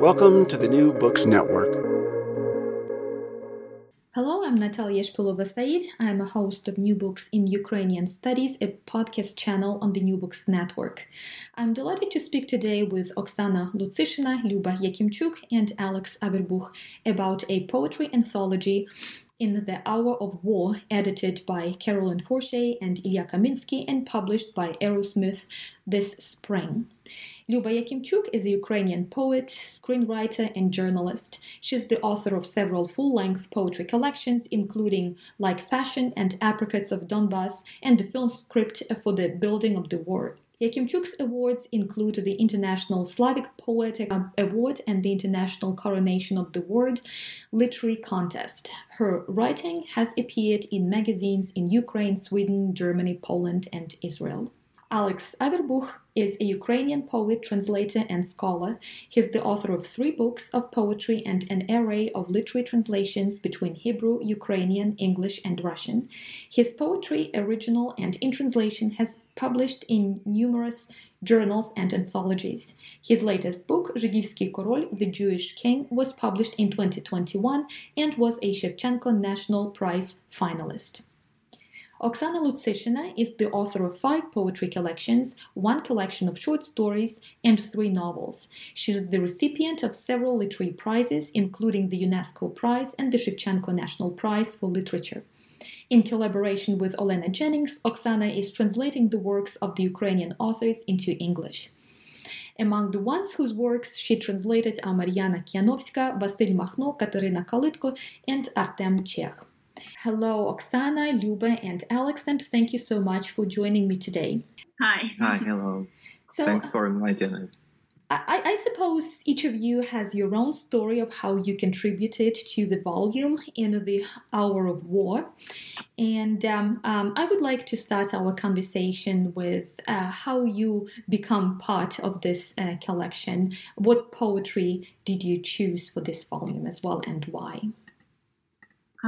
Welcome to the New Books Network. Hello, I'm Nataliya Shpylova Saeed. I'm a host of New Books in Ukrainian Studies, a podcast channel on the New Books Network. I'm delighted to speak today with Oksana Lutsyshyna, Luba Yakimchuk, and Alex Averbuch about a poetry anthology in the Hour of War, edited by Carolyn Forché and Ilya Kaminsky and published by Arrowsmith this spring. Luba Yakimchuk is a Ukrainian poet, screenwriter, and journalist. She's the author of several full length poetry collections, including Like Fashion and Apricots of Donbass, and the film script for The Building of the War. Yakimchuk's awards include the International Slavic Poetic Award and the International Coronation of the Word Literary Contest. Her writing has appeared in magazines in Ukraine, Sweden, Germany, Poland, and Israel. Alex Averbuch is a Ukrainian poet, translator, and scholar. He's the author of three books of poetry and an array of literary translations between Hebrew, Ukrainian, English, and Russian. His poetry, original and in translation, has published in numerous journals and anthologies. His latest book, Zhidivsky Korol, The Jewish King, was published in 2021 and was a Shevchenko National Prize finalist. Oksana Lutsyshyna is the author of five poetry collections, one collection of short stories, and three novels. She's the recipient of several literary prizes, including the UNESCO Prize and the Shevchenko National Prize for Literature. In collaboration with Olena Jennings, Oksana is translating the works of the Ukrainian authors into English. Among the ones whose works she translated are Marianna Kiyanovska, Vasyl Makhno, Kateryna Kalytko, and Artem Chekh. Hello, Oksana, Luba, and Alex, and thank you so much for joining me today. Hi. Hi, hello. So, Thanks for inviting us. I, I, suppose each of you has your own story of how you contributed to the volume in the hour of war. And um, um, I would like to start our conversation with uh, how you become part of this uh, collection. What poetry did you choose for this volume as well, and why?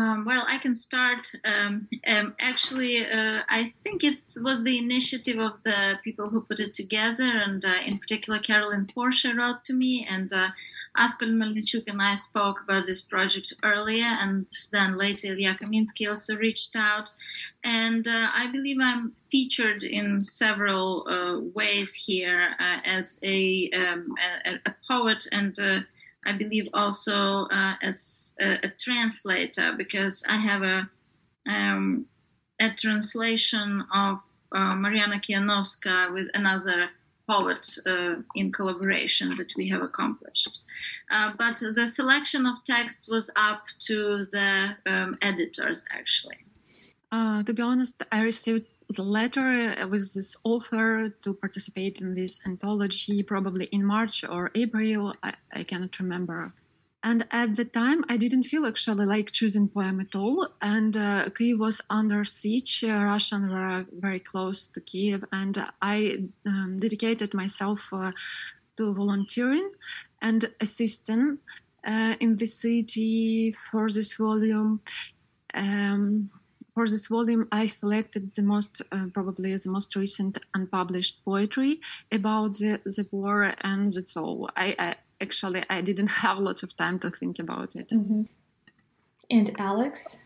Um, well, I can start. Um, um, actually, uh, I think it was the initiative of the people who put it together, and uh, in particular, Carolyn Forché wrote to me, and uh, Aspel Melnichuk and I spoke about this project earlier, and then later Ilya Kaminsky also reached out. And uh, I believe I'm featured in several uh, ways here uh, as a, um, a, a, poet and uh, I believe also uh, as a, a, translator because I have a um, a translation of uh, Marianna Kiyanovska with another poet uh, in collaboration that we have accomplished. Uh, but the selection of texts was up to the um, editors actually. Uh, to be honest, I received the letter uh, with this offer to participate in this anthology probably in March or April, I, I cannot remember. And at the time, I didn't feel actually like choosing poem at all. And uh, Kiev was under siege. Uh, Russians were very close to Kiev, and I um, dedicated myself uh, to volunteering and assisting uh, in the city for this volume. Um, for this volume, I selected the most, uh, probably the most recent unpublished poetry about the, the war, and that's all. I, I, actually I didn't have lots of time to think about it. Mm-hmm. And Alex,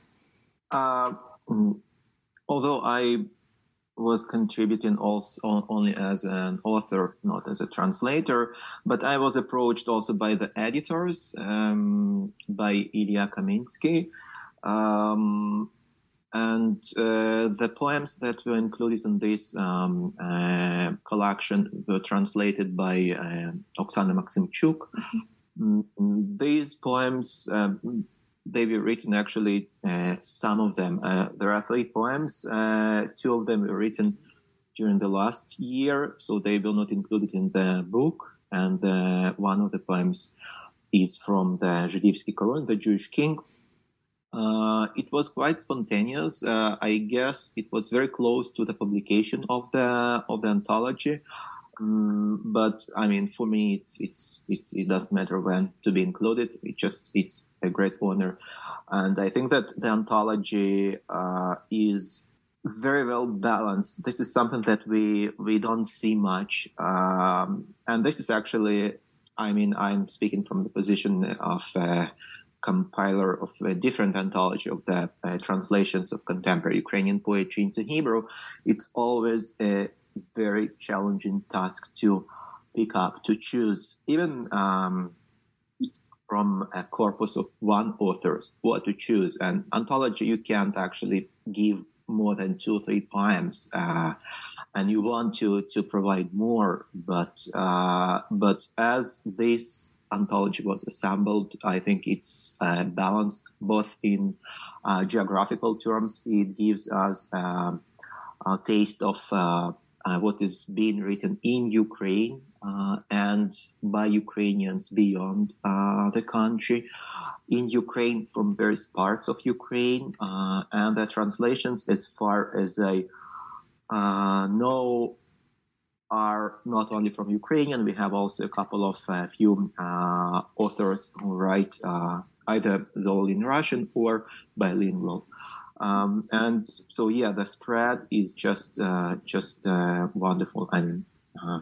uh, although I was contributing also only as an author, not as a translator, but I was approached also by the editors, um, by Ilya Kaminsky. Um, and uh, the poems that were included in this um, uh, collection were translated by uh, Oksana Maksymchuk. Mm-hmm. Mm, these poems, um, they were written actually, uh, some of them. Uh, there are three poems. Uh, two of them were written during the last year, so they were not included in the book. And one of the poems is from the Zhidivsky Korol, the Jewish king, uh, it was quite spontaneous. Uh, I guess it was very close to the publication of the of the anthology. Um, but I mean, for me, it's, it's it's it doesn't matter when to be included. It just it's a great honor, and I think that the anthology uh, is very well balanced. This is something that we we don't see much, um, and this is actually, I mean, I'm speaking from the position of uh, compiler of a different anthology of the uh, translations of contemporary Ukrainian poetry into Hebrew, it's always a very challenging task to pick up, to choose, even um, from a corpus of one author, what to choose. And anthology, you can't actually give more than two or three poems. Uh, and you want to, to provide more, but, uh, but as this anthology was assembled. I think it's uh, balanced both in uh, geographical terms. It gives us um, a taste of uh, uh what is being written in Ukraine uh, and by Ukrainians beyond the country, in Ukraine from various parts of Ukraine, and the translations as far as I know are not only from Ukrainian. We have also a couple of uh, few uh, authors who write uh, either solely in Russian or bilingual. Um, and so, yeah, the spread is just uh, just uh, wonderful. I mean, uh,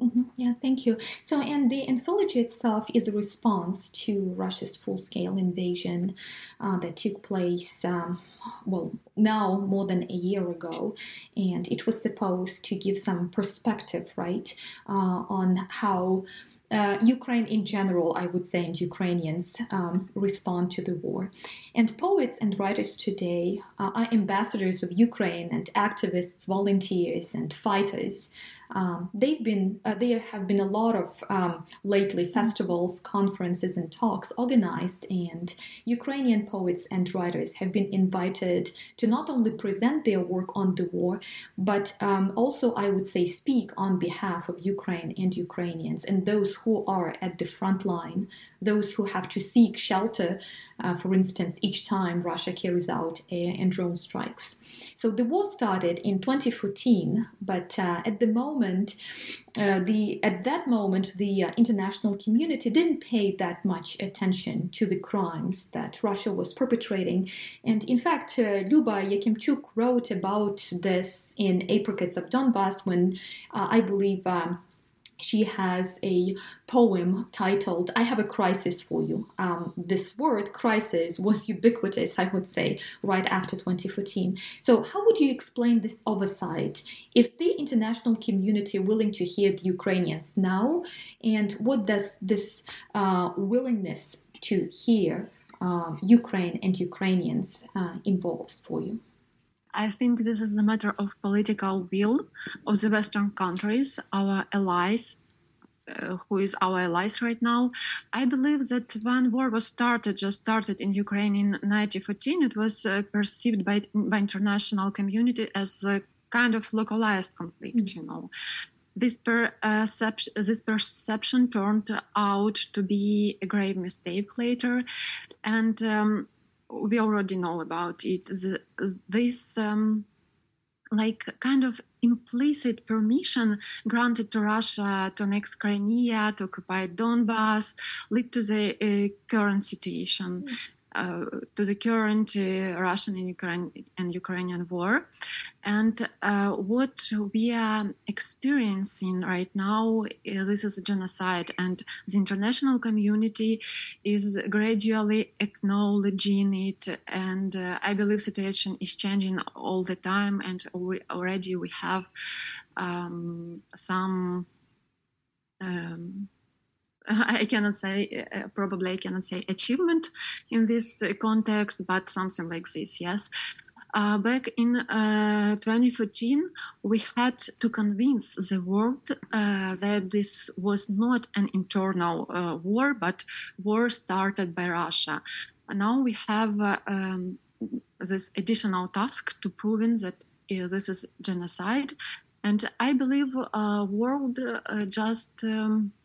Mm-hmm. Yeah, thank you. So, and the anthology itself is a response to Russia's full scale invasion uh, that took place, um, well, now more than a year ago. And it was supposed to give some perspective, right, uh, on how uh, Ukraine in general, I would say, and Ukrainians um, respond to the war. And poets and writers today uh, are ambassadors of Ukraine and activists, volunteers, and fighters um, they've been uh, there have been a lot of um, lately festivals, conferences, and talks organized, and Ukrainian poets and writers have been invited to not only present their work on the war, but um, also, I would say, speak on behalf of Ukraine and Ukrainians and those who are at the front line, those who have to seek shelter uh, for instance, each time Russia carries out air and drone strikes. So the war started in 2014, but uh, at the moment, uh, the at that moment the uh, international community didn't pay that much attention to the crimes that Russia was perpetrating, and in fact, uh, Luba Yakimchuk wrote about this in Apricots of Donbass when uh, I believe. Um, she has a poem titled I Have a Crisis for You. Um, this word, crisis, was ubiquitous, I would say, right after 2014. So, how would you explain this oversight? Is the international community willing to hear the Ukrainians now? And what does this uh, willingness to hear uh, Ukraine and Ukrainians uh, involves for you? I think this is a matter of political will of the Western countries, our allies, uh, who is our allies right now. I believe that when war was started, just started in Ukraine in 1914, it was uh, perceived by by international community as a kind of localized conflict. Mm-hmm. You know, this perception this perception turned out to be a grave mistake later, and. Um, we already know about it. The, this um, like kind of implicit permission granted to Russia to annex Crimea, to occupy Donbass, led to the uh, current situation. Mm. Uh, to the current uh, Russian and, Ukraine, and, Ukrainian war. And uh, what we are experiencing right now, uh, this is a genocide, and the international community is gradually acknowledging it. And I believe situation is changing all the time, and already we have um, some. Um, I cannot say, uh, probably I cannot say achievement in this uh, context, but something like this, yes. Uh, back in uh, 2014, we had to convince the world uh, that this was not an internal uh, war, but war started by Russia. And now we have um, this additional task to proving that this is genocide, and I believe world just um, uh,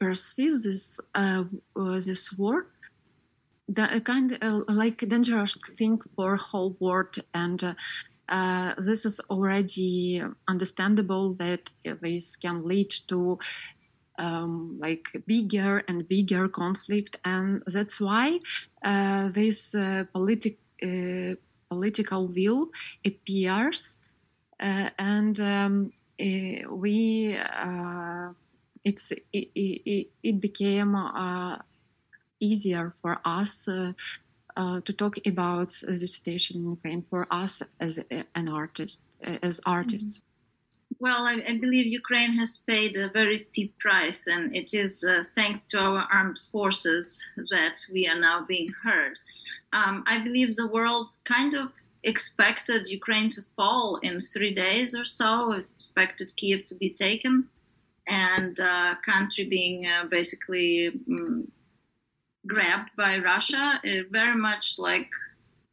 perceive this uh, uh, this war the kind of like dangerous thing for whole world and uh, this is already understandable that this can lead to um, like bigger and bigger conflict and that's why uh, this uh, politi- political view appears and um, we it's it, it, it became uh, easier for us uh, uh, to talk about the situation in Ukraine for us as an artist, as artists. Mm-hmm. Well, I, I, believe Ukraine has paid a very steep price, and it is uh, thanks to our armed forces that we are now being heard. Um, I believe the world kind of expected Ukraine to fall in three days or so, expected Kiev to be taken and uh, country being uh, basically um, grabbed by Russia, uh, very much like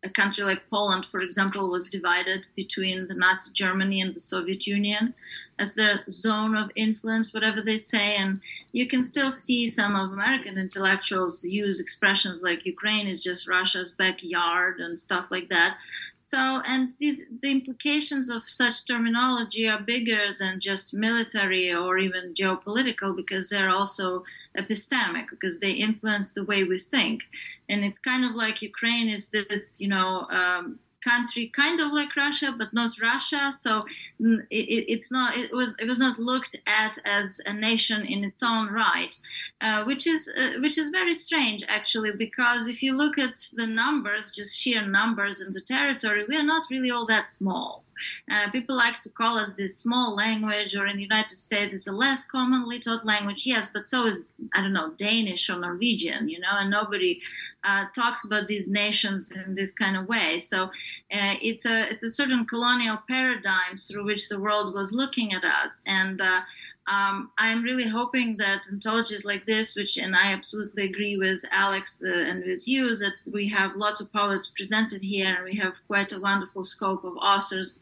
a country like Poland, for example, was divided between the Nazi Germany and the Soviet Union as their zone of influence, whatever they say. And you can still see some of American intellectuals use expressions like Ukraine is just Russia's backyard and stuff like that. So, and these the implications of such terminology are bigger than just military or even geopolitical because they're also epistemic because they influence the way we think. And it's kind of like Ukraine is this, you know, um, country kind of like Russia, but not Russia. So mm, it, it's not. It was. It was not looked at as a nation in its own right, uh, which is uh, which is very strange actually. Because if you look at the numbers, just sheer numbers in the territory, we are not really all that small. Uh, people like to call us this small language, or in the United States, it's a less commonly taught language. Yes, but so is I don't know Danish or Norwegian, you know, and nobody uh, talks about these nations in this kind of way. So uh, it's a it's a certain colonial paradigm through which the world was looking at us, and uh, um, I'm really hoping that anthologies like this, which and I absolutely agree with Alex uh, and with you, that we have lots of poets presented here, and we have quite a wonderful scope of authors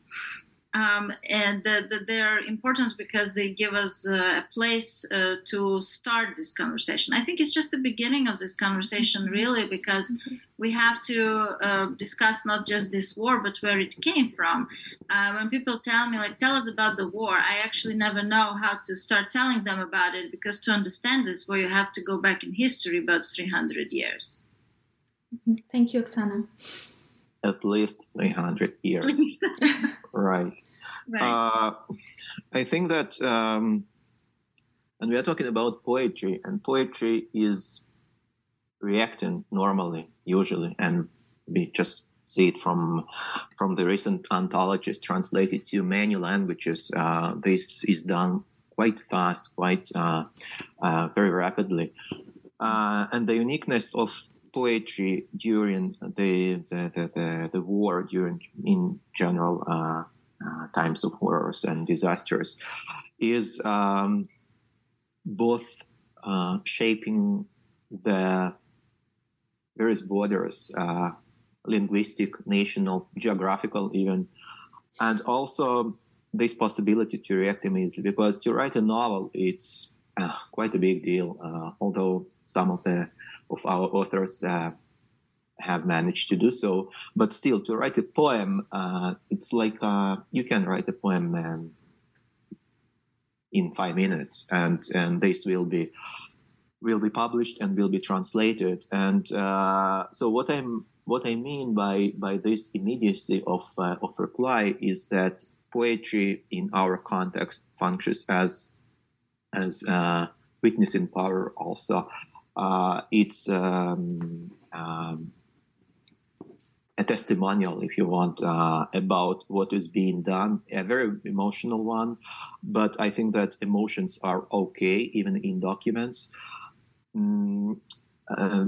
um, and that, that, they're important because they give us uh, a place uh, to start this conversation. I think it's just the beginning of this conversation, mm-hmm. really, because mm-hmm. we have to uh, discuss not just this war, but where it came from. Uh, when people tell me, like, tell us about the war, I actually never know how to start telling them about it because to understand this war, you have to go back in history about 300 years. Mm-hmm. Thank you, Oksana. At least 300 years. right. Right. Uh, I think that, um, and we are talking about poetry, and poetry is reacting normally, usually, and we just see it from from the recent anthologies translated to many languages. Uh, this is done quite fast, quite uh, uh, very rapidly, uh, and the uniqueness of poetry during the the, the, the, the war during in general uh, times of horrors and disasters is um, both uh, shaping the various borders, uh, linguistic, national, geographical, even, and also this possibility to react immediately. Because to write a novel, it's uh, quite a big deal. Uh, although some of the of our authors uh, have managed to do so. But still, to write a poem, uh, it's like uh, you can write a poem um, in five minutes, and and this will be will be published and will be translated. And uh, so what I'm what I mean by by this immediacy of uh, of reply is that poetry in our context functions as as uh, witnessing power. Also, uh, it's um, um, a testimonial, if you want, uh, about what is being done, a very emotional one. But I think that emotions are okay, even in documents. Mm, uh,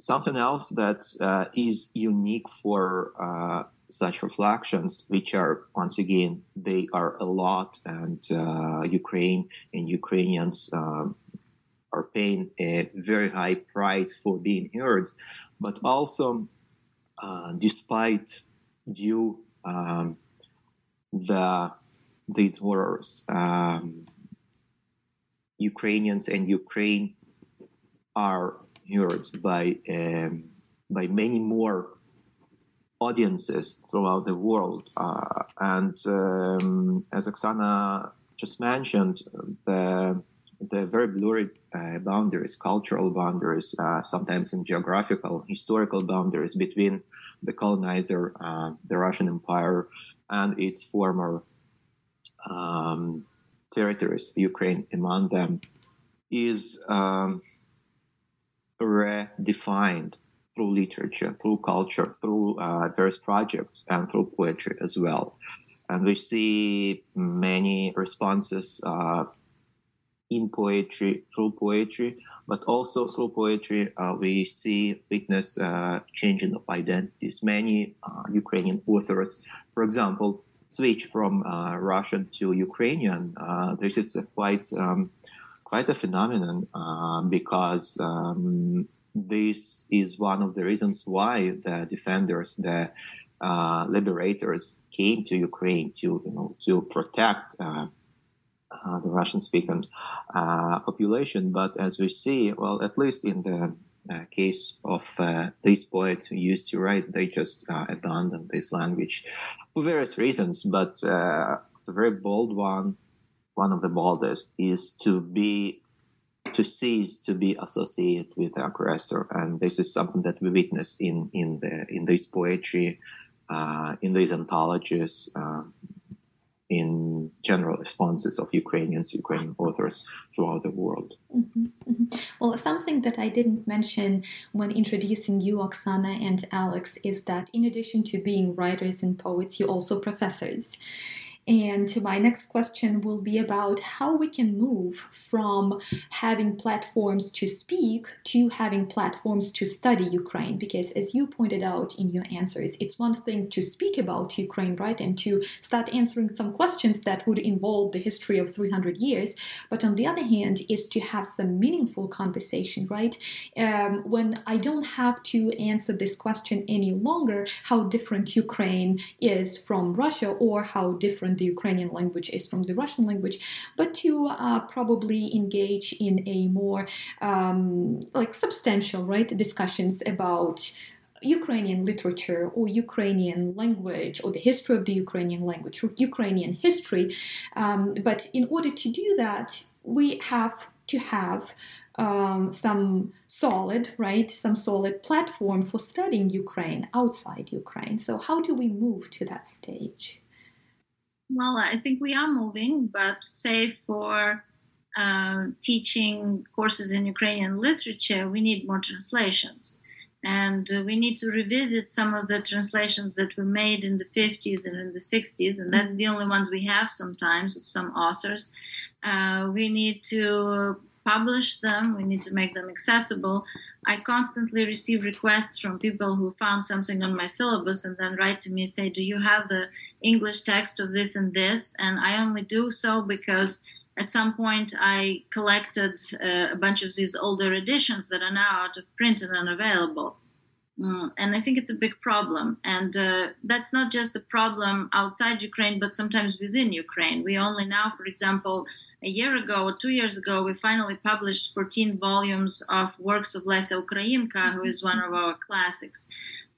something else that uh, is unique for uh, such reflections, which are, once again, they are a lot, and uh, Ukraine and Ukrainians um, are paying a very high price for being heard, but also uh, despite due um, the these horrors, um, Ukrainians and Ukraine are heard by um, by many more audiences throughout the world. Uh, and um, as Oksana just mentioned, the the very blurred uh, boundaries, cultural boundaries, uh, sometimes in geographical, historical boundaries between the colonizer, uh, the Russian Empire, and its former um, territories, Ukraine among them, is um, redefined through literature, through culture, through uh, various projects, and through poetry as well. And we see many responses uh, in poetry, through poetry, but also through poetry, uh, we see, witness uh, changing of identities. Many uh, Ukrainian authors, for example, switch from uh, Russian to Ukrainian. Uh, this is quite um, quite a phenomenon uh, because um, this is one of the reasons why the defenders, the liberators, came to Ukraine to you know to protect uh, the Russian speaking uh, population. But as we see, well, at least in the uh, case of uh, these poets who used to write, they just uh, abandoned this language for various reasons. But a very bold one, one of the boldest, is to be to cease to be associated with the aggressor, and this is something that we witness in in the in this poetry, in these anthologies in general responses of Ukrainians, Ukrainian authors throughout the world. Mm-hmm, mm-hmm. Well, something that I didn't mention when introducing you, Oksana and Alex, is that in addition to being writers and poets, you're also professors. And my next question will be about how we can move from having platforms to speak to having platforms to study Ukraine. Because as you pointed out in your answers, it's one thing to speak about Ukraine, right? And to start answering some questions that would involve the history of 300 years. But on the other hand, is to have some meaningful conversation, right? Um, when I don't have to answer this question any longer, how different Ukraine is from Russia or how different the Ukrainian language is from the Russian language, but to uh, probably engage in a more um, like substantial, right, discussions about Ukrainian literature or Ukrainian language or the history of the Ukrainian language or Ukrainian history. Um, but in order to do that, we have to have um, some solid, right, some solid platform for studying Ukraine outside Ukraine. So, how do we move to that stage? Well, I think we are moving, but say for uh, teaching courses in Ukrainian literature, we need more translations. And uh, we need to revisit some of the translations that were made in the 50s and in the 60s, and that's the only ones we have sometimes of some authors. Uh, we need to publish them, we need to make them accessible. I constantly receive requests from people who found something on my syllabus and then write to me say, Do you have the English text of this and this? And I only do so because at some point I collected uh, a bunch of these older editions that are now out of print and unavailable. Mm, and I think it's a big problem. And uh, that's not just a problem outside Ukraine, but sometimes within Ukraine. We only now, for example, a year ago or two years ago, we finally published 14 volumes of works of Lesya Ukrainka, who is one of our classics.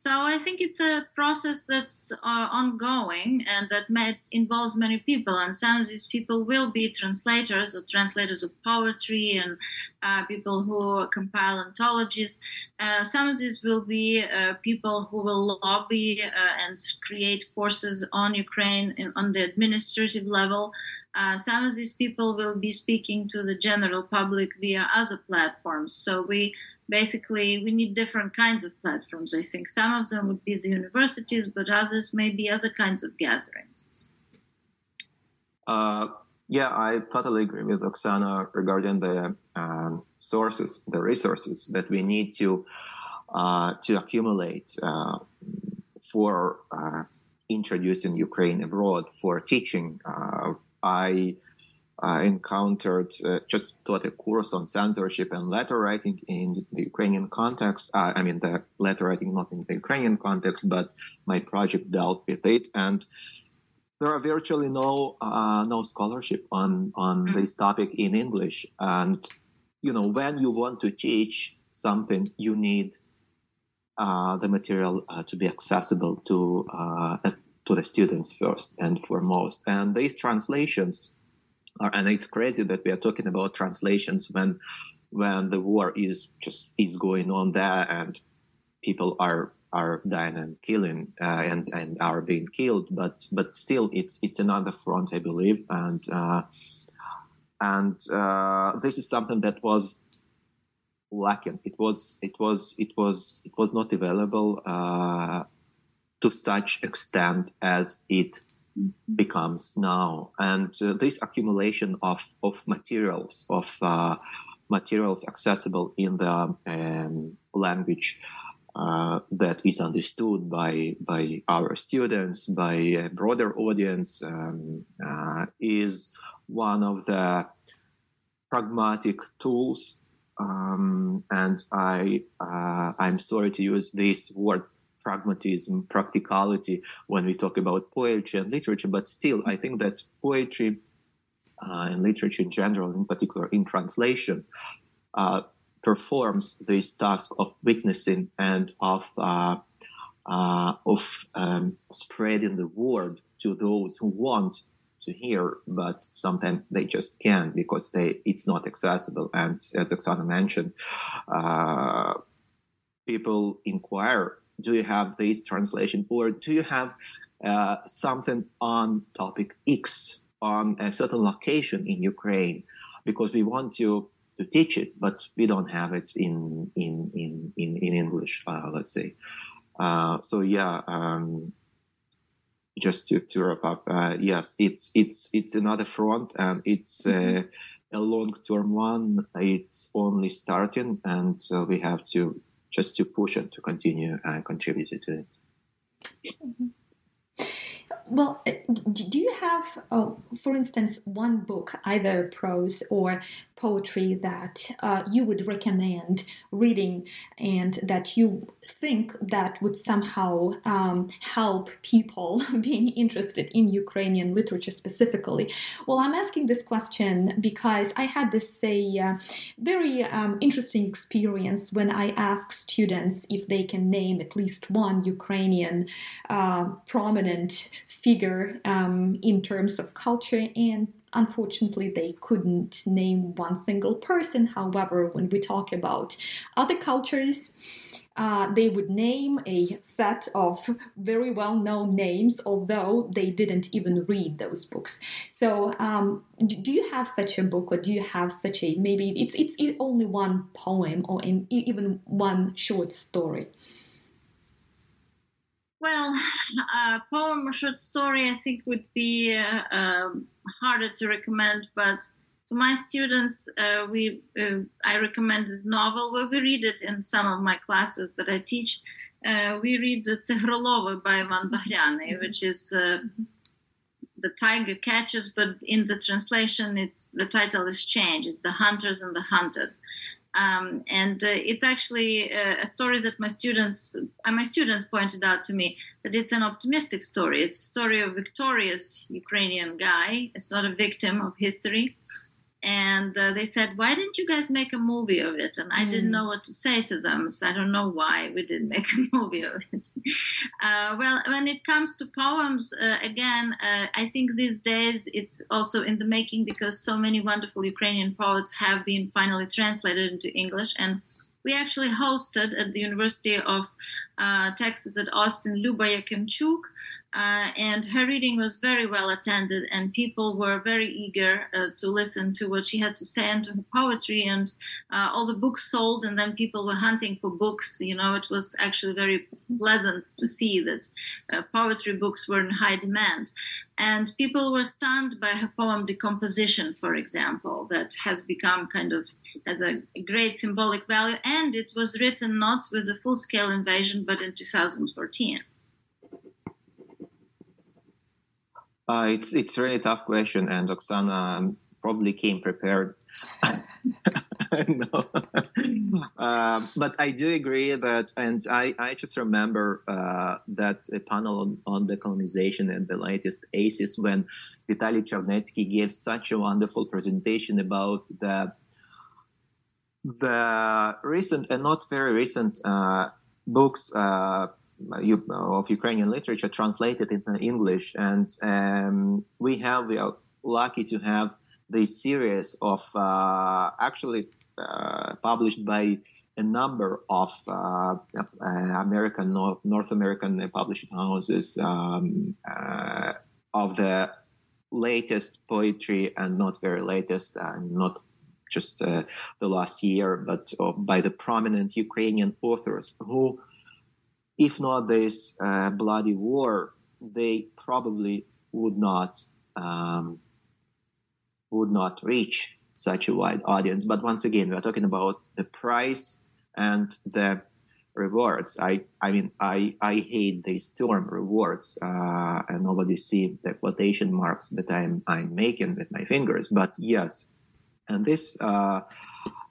So I think it's a process that's uh, ongoing and that may, involves many people. And some of these people will be translators or translators of poetry and uh, people who compile anthologies. Uh, some of these will be uh, people who will lobby uh, and create courses on Ukraine in, on the administrative level. Uh, some of these people will be speaking to the general public via other platforms. So we basically we need different kinds of platforms. I think some of them would be the universities, but others may be other kinds of gatherings. Uh, yeah, I totally agree with Oksana regarding the um, sources, the resources that we need to uh, to accumulate uh, for introducing Ukraine abroad, for teaching uh, I uh, encountered uh, just taught a course on censorship and letter writing in the Ukrainian context. Uh, I mean, the letter writing not in the Ukrainian context, but my project dealt with it. And there are virtually no uh, no scholarship on on mm. this topic in English. And you know, when you want to teach something, you need uh, the material uh, to be accessible to to the students first and foremost. And these translations and it's crazy that we are talking about translations when when the war is just is going on there and people are are dying and killing uh, and and are being killed. But but still it's it's another front i believe. And uh, and uh, this is something that was lacking. It was it was it was it was not available uh, to such extent as it becomes now. And uh, this accumulation of, of materials, of uh, materials accessible in the um, language uh, that is understood by, by our students, by a broader audience, um, uh, is one of the pragmatic tools. Um, and I, uh, I'm sorry to use this word pragmatism, practicality when we talk about poetry and literature. But still, I think that poetry uh, and literature in general, in particular in translation, uh, performs this task of witnessing and of uh, uh of um, spreading the word to those who want to hear, but sometimes they just can't because they it's not accessible. And as Oksana mentioned, uh, people inquire do you have this translation or do you have uh, something on topic X on a certain location in Ukraine because we want you to teach it, but we don't have it in in in in, in English, uh, let's say. Uh, so yeah, um, just to, to wrap up, uh, yes, it's it's it's another front and it's uh, a long term one. It's only starting, and we have to just to push it to continue and contribute to it. Mm-hmm. Well, uh, do you have, oh, for instance, one book, either prose or poetry, that uh, you would recommend reading and that you think that would somehow um, help people being interested in Ukrainian literature specifically? Well, I'm asking this question because I had this say uh, very um, interesting experience when I asked students if they can name at least one Ukrainian uh, prominent figure um, in terms of culture and unfortunately they couldn't name one single person however when we talk about other cultures uh, they would name a set of very well known names, although they didn't even read those books. So, um, do you have such a book, or do you have such a maybe it's it's only one poem or in, even one short story? Well, a poem or short story, I think, would be uh, um, harder to recommend. But to my students, uh, we uh, I recommend this novel. Well, we read it in some of my classes that I teach. Uh, we read Tyhrolovy by Ivan Bahrianyi, which is uh, the tiger catches, but in the translation, it's the title is changed. It's the hunters and the hunted. Um, and uh, it's actually uh, a story that my students uh, my students pointed out to me that it's an optimistic story. It's a story of victorious Ukrainian guy. It's not a victim of history. And uh, they said, "Why didn't you guys make a movie of it?" And I mm. didn't know what to say to them, so I don't know why we didn't make a movie of it. Uh, well, when it comes to poems, uh, again, uh, I think these days it's also in the making because so many wonderful Ukrainian poets have been finally translated into English and we actually hosted at the University of uh, Texas at Austin Luba Yakimchuk, uh, and her reading was very well attended, and people were very eager uh, to listen to what she had to say and to her poetry. And uh, all the books sold, and then people were hunting for books. You know, it was actually very pleasant to see that uh, poetry books were in high demand. And people were stunned by her poem Decomposition, for example, that has become kind of has a great symbolic value, and it was written not with a full scale invasion, but in 2014. Uh, it's it's really tough question, and Oksana um, probably came prepared. no. uh, but I do agree that, and I, I just remember uh, that a panel on, on decolonization and the latest ACES when Vitaly Chernetsky gave such a wonderful presentation about the the recent and not very recent uh, books uh, of Ukrainian literature translated into English, and um, we have we are lucky to have this series of uh, actually uh, published by a number of uh, American North, North, American publishing houses um, uh, of the latest poetry and not very latest and not just uh, the last year, but by the prominent Ukrainian authors who if not this uh, bloody war, they probably would not um, would not reach such a wide audience. But once again, we are talking about the price and the rewards. I I mean I I hate these term rewards, uh, and nobody see the quotation marks that I'm I'm making with my fingers. But yes, and this. Uh,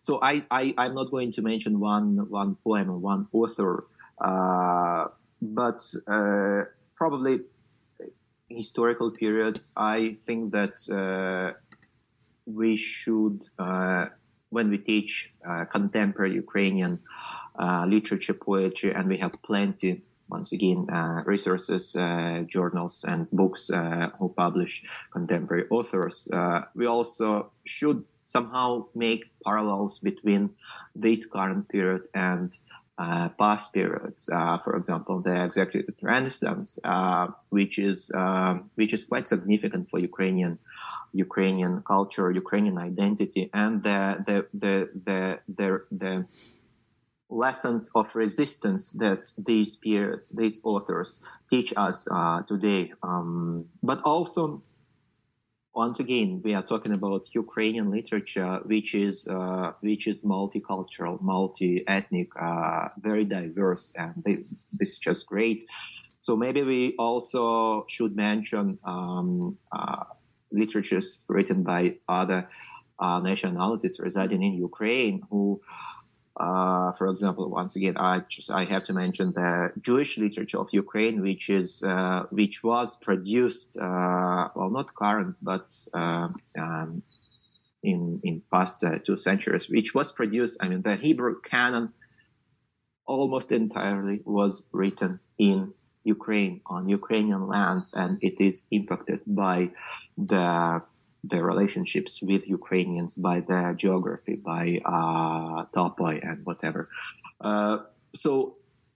so I, I I'm not going to mention one one poem or one author but uh, probably historical periods, I think that uh, we should, when we teach contemporary Ukrainian literature, poetry, and we have plenty once again, uh, resources, uh, journals, and books uh, who publish contemporary authors. we also should somehow make parallels between this current period and uh, past periods. Uh, for example, the executed renaissance, uh, which is um, which is quite significant for Ukrainian Ukrainian culture, Ukrainian identity, and the the the the the, the lessons of resistance that these periods, these authors teach us uh, today, um, but also once again, we are talking about Ukrainian literature, which is uh, which is multicultural, multi-ethnic, uh, very diverse, and they, this is just great. So maybe we also should mention um, uh, literatures written by other uh, nationalities residing in Ukraine who uh, for example, once again, I just I have to mention the Jewish literature of Ukraine, which is uh, which was produced uh, well, not current, but uh, um, in in past uh, two centuries, which was produced. I mean, the Hebrew canon almost entirely was written in Ukraine on Ukrainian lands, and it is impacted by the the relationships with Ukrainians by their geography, by uh, topoi and whatever. Uh, so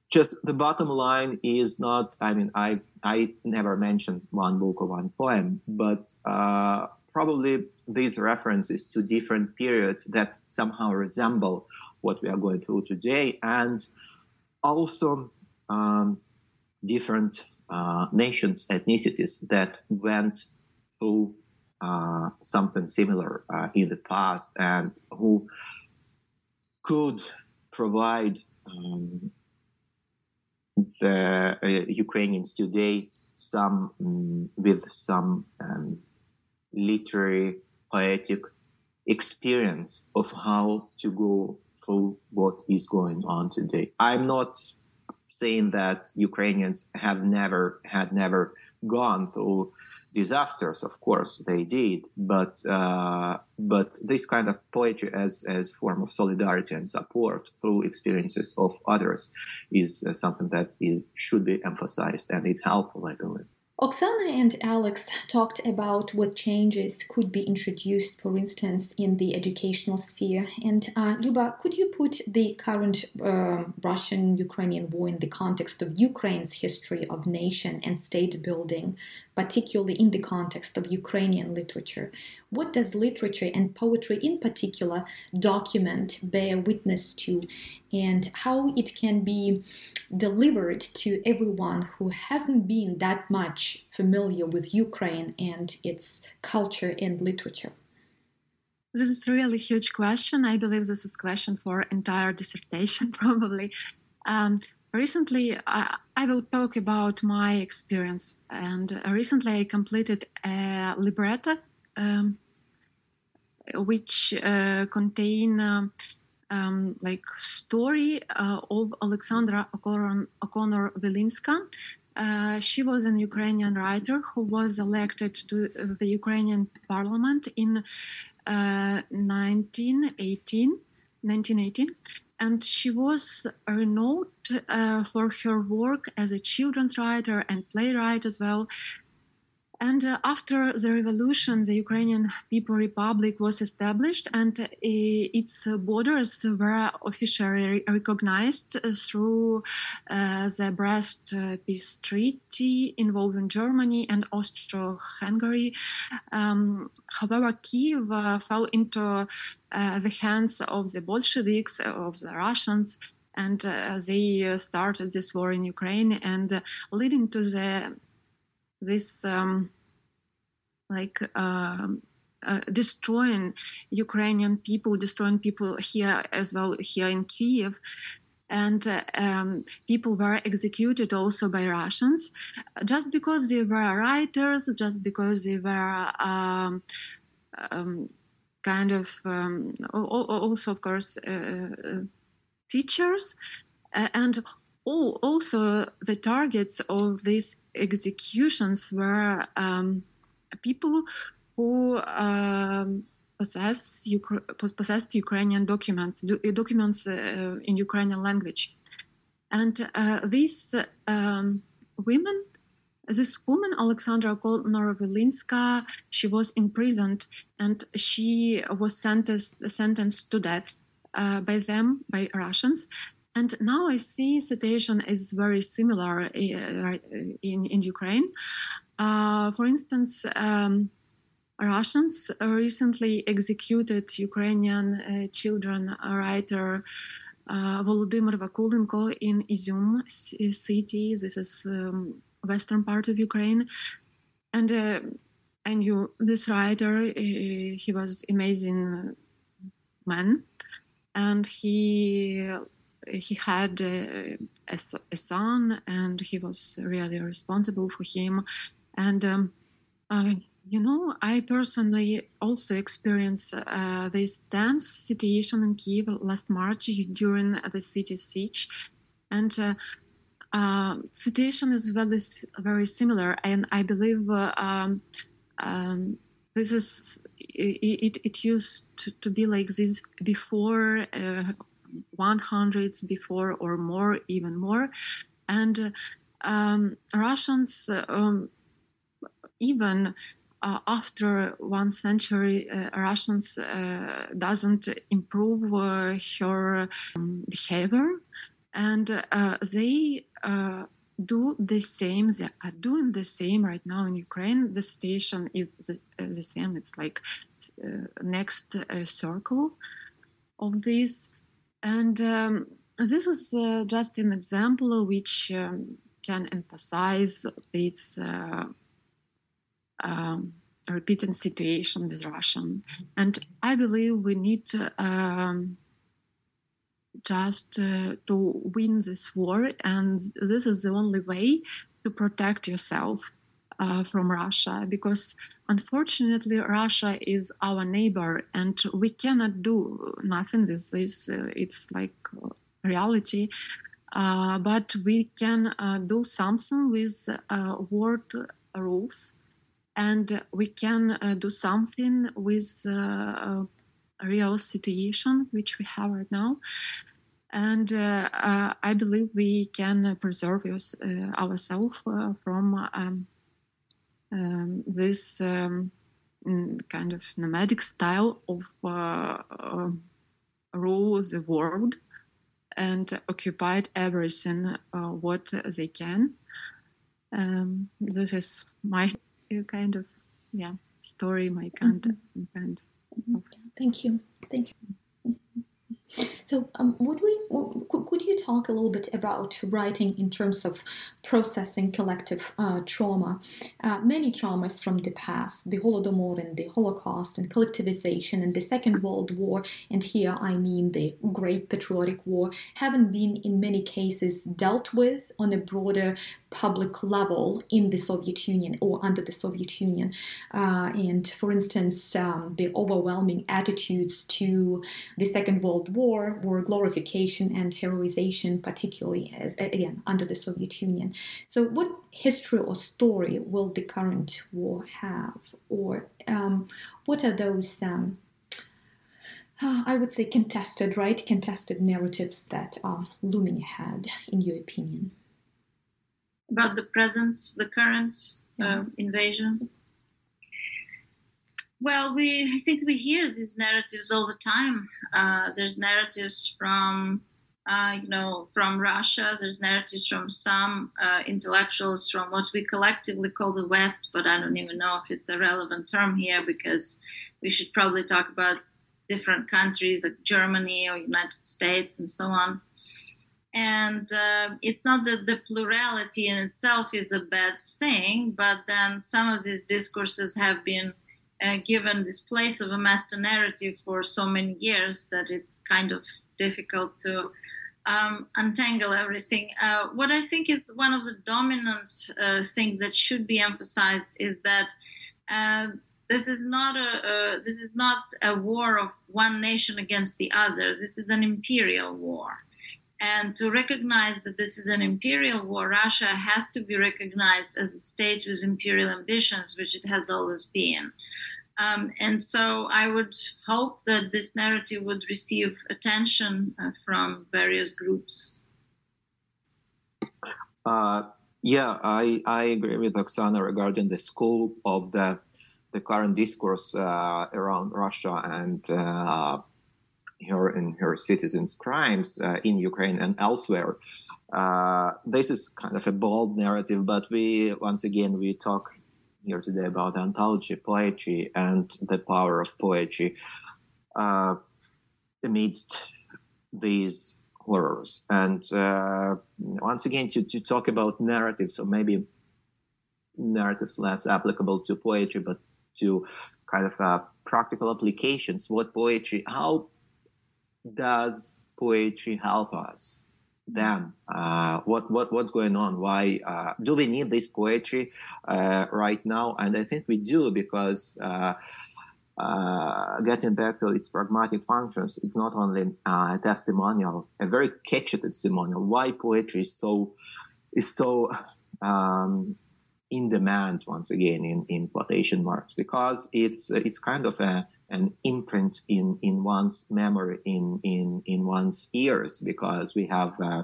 just the bottom line is not, I mean, I, I never mentioned one book or one poem, but uh, probably these references to different periods that somehow resemble what we are going through today and also um, different uh, nations, ethnicities that went through uh, something similar uh, in the past and who could provide um, the uh, Ukrainians today some um, with some um, literary poetic experience of how to go through what is going on today. I'm not saying that Ukrainians have never had never gone through disasters, of course, they did, but uh, but this kind of poetry as as form of solidarity and support through experiences of others is uh, something that is, should be emphasized, and it's helpful, I believe. Oksana and Alex talked about what changes could be introduced, for instance, in the educational sphere. And uh, Luba, could you put the current uh, Russian Ukrainian war in the context of Ukraine's history of nation and state building, particularly in the context of Ukrainian literature? What does literature and poetry in particular document, bear witness to, and how it can be delivered to everyone who hasn't been that much familiar with Ukraine and its culture and literature? This is really huge question. I believe this is a question for entire dissertation, probably. Um, recently, I, I, will talk about my experience. And recently, I completed a libretto, um, which uh, contain um, um, like story uh, of Alexandra O'Connor Wilinska. Uh, she was an Ukrainian writer who was elected to the Ukrainian parliament in uh, 1918, 1918 and she was renowned uh, for her work as a children's writer and playwright as well. And uh, after the revolution, the Ukrainian People Republic was established, and uh, its borders were officially recognized through uh, the Brest Peace Treaty involving Germany and Austro-Hungary. Um, however, Kiev uh, fell into uh, the hands of the Bolsheviks, of the Russians, and uh, they started this war in Ukraine, and leading to the this um, like um, uh, destroying Ukrainian people, destroying people here as well here in Kiev. And uh, um, people were executed also by Russians just because they were writers, just because they were um, um kind of um, also, of course, uh, uh teachers. and all, also the targets of these executions were um, people who um, possess possessed Ukrainian documents, documents uh, in Ukrainian language, and uh, these um, women. This woman, Alexandra Konorovlinska, she was imprisoned and she was sentenced, sentenced to death uh, by them, by Russians. And now I see situation is very similar uh, in, in Ukraine. Uh, for instance, um, Russians recently executed Ukrainian uh, children writer uh, Volodymyr Vakulenko in Izium city. This is um, western part of Ukraine, and uh, I knew this writer. he was amazing man, and he he had a, a, son and he was really responsible for him. And um, uh, you know i personally also experienced uh, this tense situation in kiev last march during the city siege. And uh, uh situation is very very similar. And i believe uh, um, um, this is it, it used to, to, be like this before uh, 100s before or more, even more. And um, Russians, um, even uh, after one century, uh, Russians uh, doesn't improve uh, her um, behavior, and uh, they uh, do the same. They are doing the same right now in Ukraine. The situation is the, the same. It's like next circle of this and um, this is uh, just an example which um, can emphasize this uh, um, repeating situation with Russian. And I believe we need to, um, just uh, to win this war, and this is the only way to protect yourself uh, from Russia because unfortunately Russia is our neighbor and we cannot do nothing with this. Uh, it's like reality. Uh, but we can uh, do something with uh, word rules. and we can uh, do something with uh, real situation which we have right now and uh, uh, I believe we can preserve us, uh, ourselves from um, um, this um, mm, kind of nomadic style of rule the world and occupied everything what they can. Um, this is my kind of yeah story, my kind, mm-hmm. kind of. Thank you. Thank you. So, um, would we could you talk a little bit about writing in terms of processing collective uh, trauma? Uh, many traumas from the past, the Holodomor and the Holocaust and collectivization and the Second World War, and here I mean the Great Patriotic War, haven't been in many cases dealt with on a broader public level in the Soviet Union or under the Soviet Union. Uh, and for instance, um, the overwhelming attitudes to the Second World War were glorification and heroization, particularly as again under the Soviet Union. So, what history or story will the current war have, or um, what are those? Um, uh, I would say contested, right? Contested narratives that are looming ahead, in your opinion about the present, the current uh, invasion? Well, we I think we hear these narratives all the time. Uh, there's narratives from uh, you know from Russia. There's narratives from some uh, intellectuals from what we collectively call the West, but I don't even know if it's a relevant term here because we should probably talk about different countries like Germany or United States and so on and uh, it's not that the plurality in itself is a bad thing but then some of these discourses have been uh, given this place of a master narrative for so many years that it's kind of difficult to um, untangle everything. Uh, what I think is one of the dominant uh, things that should be emphasized is that uh, this is not a this is not a war of one nation against the other. This is an imperial war and to recognize that this is an imperial war, Russia has to be recognized as a state with imperial ambitions, which it has always been. Um, and so I would hope that this narrative would receive attention uh, from various groups. Uh, yeah, I, I agree with Oksana regarding the scope of the the current discourse uh, around Russia and uh, her and her citizens' crimes uh, in Ukraine and elsewhere. Uh, this is kind of a bold narrative, but we once again we talk here today about anthology, poetry, and the power of poetry uh, amidst these horrors. And uh, once again, to, to talk about narratives, or maybe narratives less applicable to poetry, but to kind of uh, practical applications. What poetry, how does poetry help us? Then, uh, what what what's going on? Why uh, do we need this poetry uh, right now? And I think we do because uh, uh, getting back to its pragmatic functions, it's not only a testimonial, a very catchy testimonial. Why poetry is so is so um, in demand once again in, in quotation marks because it's it's kind of a an imprint in, in one's memory, in, in, in one's ears, because we have uh,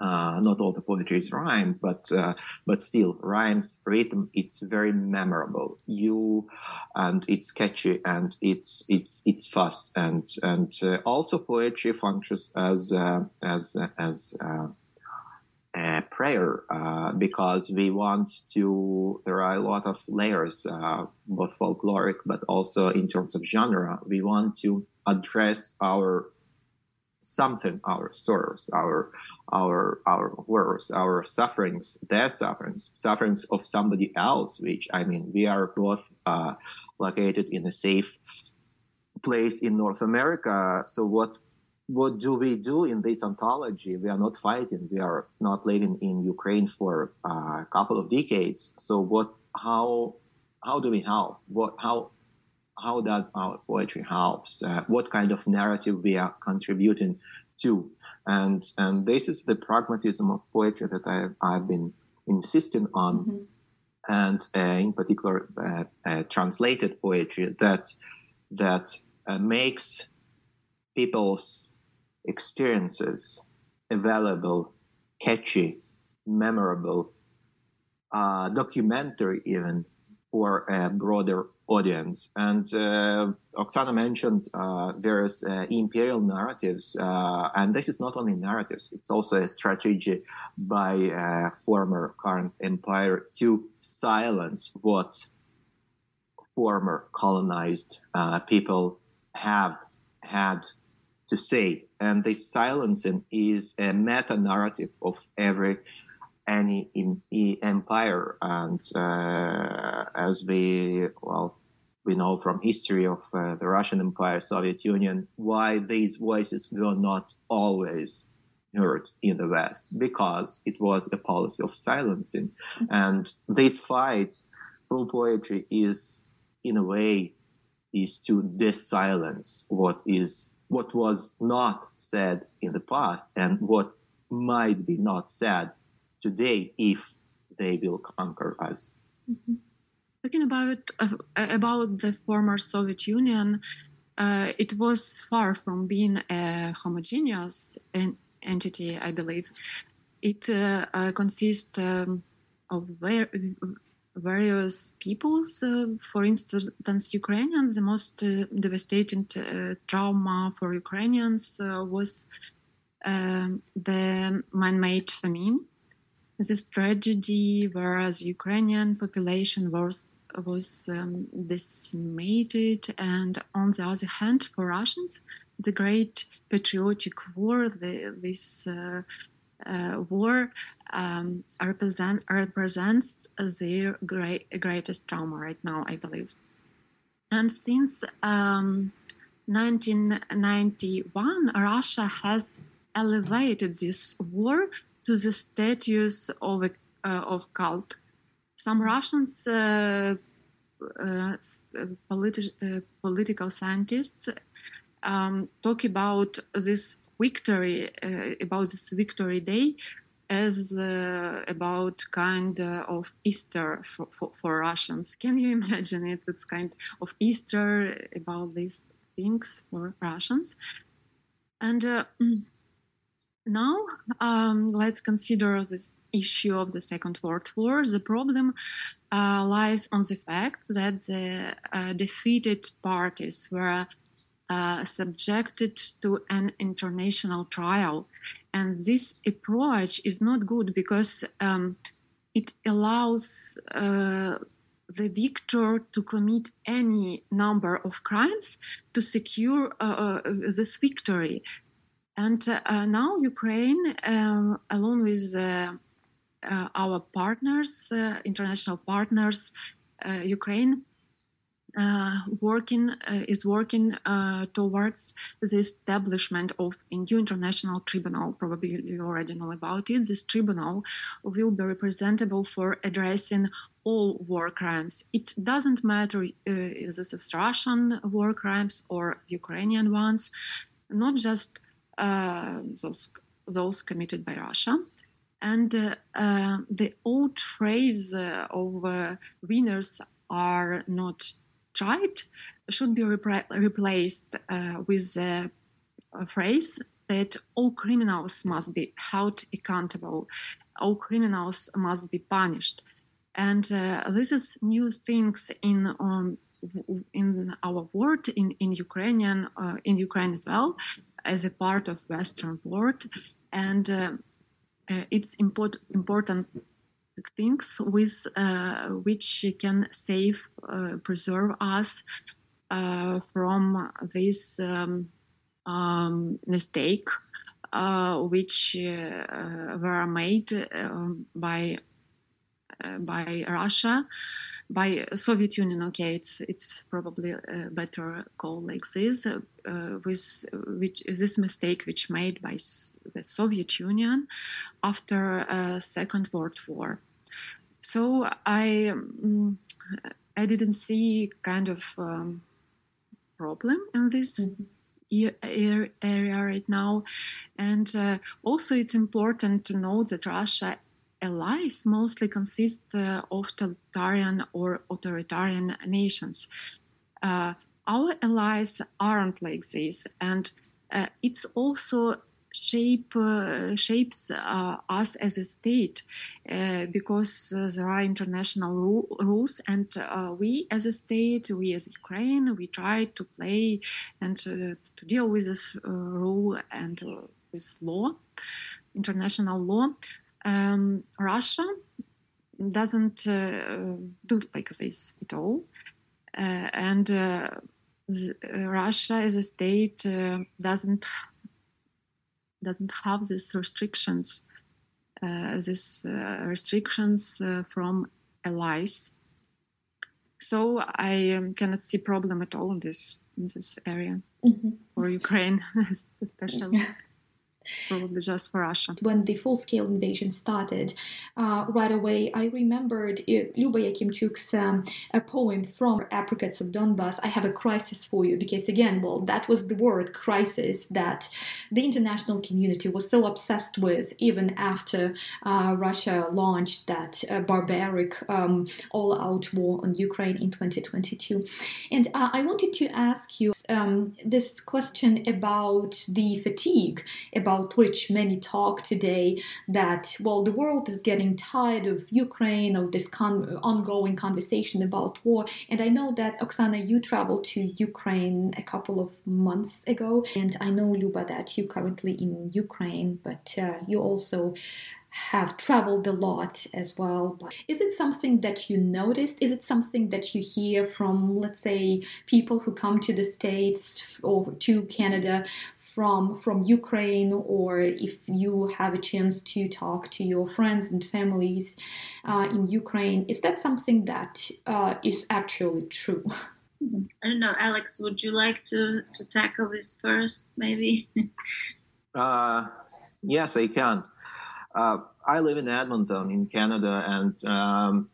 uh, not all the poetry is rhyme, but uh, but still rhymes, rhythm. It's very memorable. You and it's catchy and it's it's it's fast and and uh, also poetry functions as uh, as as prayer uh, because we want to there are a lot of layers uh, both folkloric but also in terms of genre. We want to address our something our sorrows our our our horrors our sufferings their sufferings sufferings of somebody else which i mean we are both uh, located in a safe place in north america. So what what do we do in this anthology? We are not fighting. We are not living in Ukraine for uh, a couple of decades. So what? How? How do we help? What? How? How does our poetry helps? Uh, what kind of narrative we are contributing to? And and this is the pragmatism of poetry that I I've been insisting on. Mm-hmm. and uh, in particular uh, uh, translated poetry that that makes people's experiences available, catchy, memorable, documentary even for a broader audience. And uh, Oksana mentioned uh, various uh, imperial narratives, uh, and this is not only narratives; it's also a strategy by uh, former current empire to silence what former colonized uh, people have had to say. And this silencing is a meta narrative of every any empire. And uh, as we well we know from history of uh, the Russian Empire, Soviet Union, why these voices were not always heard in the West because it was a policy of silencing. And this fight through poetry is, in a way, is to desilence what is what was not said in the past and what might be not said today if they will conquer us. Mm-hmm. Talking about uh, about the former Soviet Union, uh, it was far from being a homogeneous en- entity. I believe it uh, uh consists um, of ver- various peoples. Uh, for instance, Ukrainians. The most uh, devastating trauma for Ukrainians was um, the man-made famine this tragedy whereas Ukrainian population was was um, decimated, and on the other hand, for Russians, the Great Patriotic War, the, this uh, uh, war um, represent, represents their great, greatest trauma right now, I believe. And since um, 1991, Russia has elevated this war to the status of a, uh, of cult. Some Russians uh, uh, politi- uh, political scientists um, talk about this victory uh, about this victory day as uh, about kind of Easter for, for, for, Russians. Can you imagine it? It's kind of Easter about these things for Russians. And now, um, let's consider this issue of the Second World War. The problem uh, lies on the fact that the uh, defeated parties were uh, subjected to an international trial. And this approach is not good because um, it allows uh, the victor to commit any number of crimes to secure uh, uh, this victory. And uh, now Ukraine, um, along with our partners, international partners, Ukraine uh, working uh, is working uh, towards the establishment of a new international tribunal. Probably you already know about it. This tribunal will be representable for addressing all war crimes. It doesn't matter if this is Russian war crimes or Ukrainian ones, not just uh, those those committed by Russia. And uh, uh, the old phrase of winners are not tried should be replaced with a phrase that all criminals must be held accountable, all criminals must be punished. And uh, this is new things in um, in our world in in Ukrainian uh, in Ukraine as well as a part of Western world, and uh, uh, it's import- important things with uh, which can save, uh, preserve us uh, from this um, um, mistake, uh, which were made um, by by Russia by Soviet Union, okay, it's it's probably better call like this, uh, with which this mistake which made by the Soviet Union after uh, Second World War. So I um, I didn't see kind of um, problem in this. Mm-hmm area right now. And uh, also, it's important to know that Russia allies mostly consist uh, of totalitarian or authoritarian nations. Uh, our allies aren't like this, and uh, it's also shape uh, shapes uh, us as a state uh, because uh, there are international ru- rules and uh, we as a state we as ukraine we try to play and to deal with this rule and with law international law. Um, russia doesn't do like this at all. And Russia as a state uh, doesn't doesn't have these restrictions, uh, these uh, restrictions uh, from allies. So I um, cannot see problem at all in this in this area mm-hmm. for Ukraine, especially probably just for Russia. When the full scale invasion started, uh, right away I remembered uh, Lyuba Yakimchuk's um, a poem from Apricots of Donbas. I have a crisis for you because, again, well, that was the word crisis that the international community was so obsessed with even after uh, Russia launched that uh, barbaric um, all out war on Ukraine in 2022. And uh, I wanted to ask you um, this question about the fatigue, about about which many talk today that, well, the world is getting tired of Ukraine, of this con- ongoing conversation about war. And I know that, Oksana, you traveled to Ukraine a couple of months ago. And I know, Lyuba, that you're currently in Ukraine, but uh, you also have traveled a lot as well. But is it something that you noticed? Is it something that you hear from, let's say, people who come to the States or to Canada from from Ukraine, or if you have a chance to talk to your friends and families uh, in Ukraine? Is that something that uh, is actually true? I don't know, Alex. Would you like to to tackle this first, maybe? uh, yes, I can. Uh, I live in Edmonton, in Canada, and um,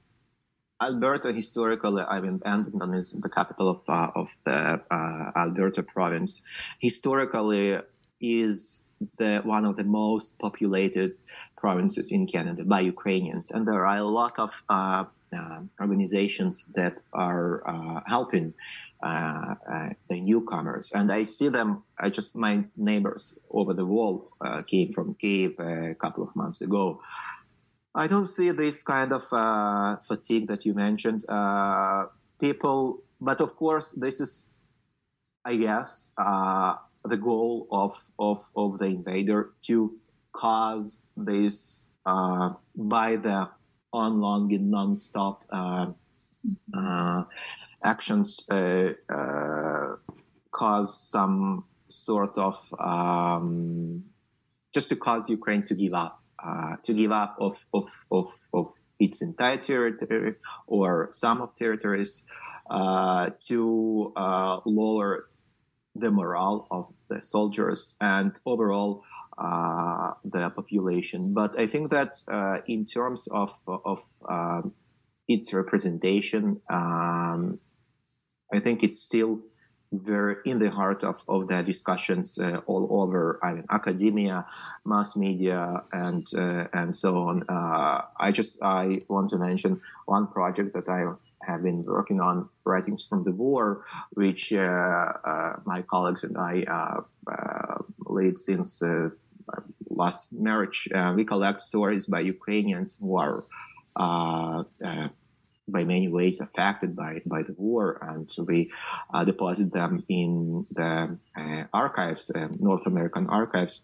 Alberta historically, I mean, Edmonton is the capital of uh, of the uh, Alberta province. Historically, is the one of the most populated provinces in Canada by Ukrainians, and there are a lot of uh, uh organizations that are uh, helping uh, the newcomers, and I see them. I just my neighbors over the wall came from Kiev a couple of months ago. I don't see this kind of fatigue that you mentioned. people, but of course, this is, I guess, the goal of, of, of the invader to cause this uh, by the on long and non-stop uh, uh, actions uh, uh, cause some sort of um, just to cause Ukraine to give up, uh, to give up of, of, of, of its entire territory or some of territories, uh, to uh, lower the morale of the soldiers and overall uh, the population. But I think that in terms of of um, its representation, um, I think it's still very in the heart of, of the discussions uh, all over I mean, academia, mass media, and uh, and so on. Uh, I just I want to mention one project that I have been working on, writings from the war, which uh, uh, my colleagues and I uh, lead since last March. we collect stories by Ukrainians who are by many ways affected by, by the war, and we uh, deposit them in the uh, archives, uh, North American archives.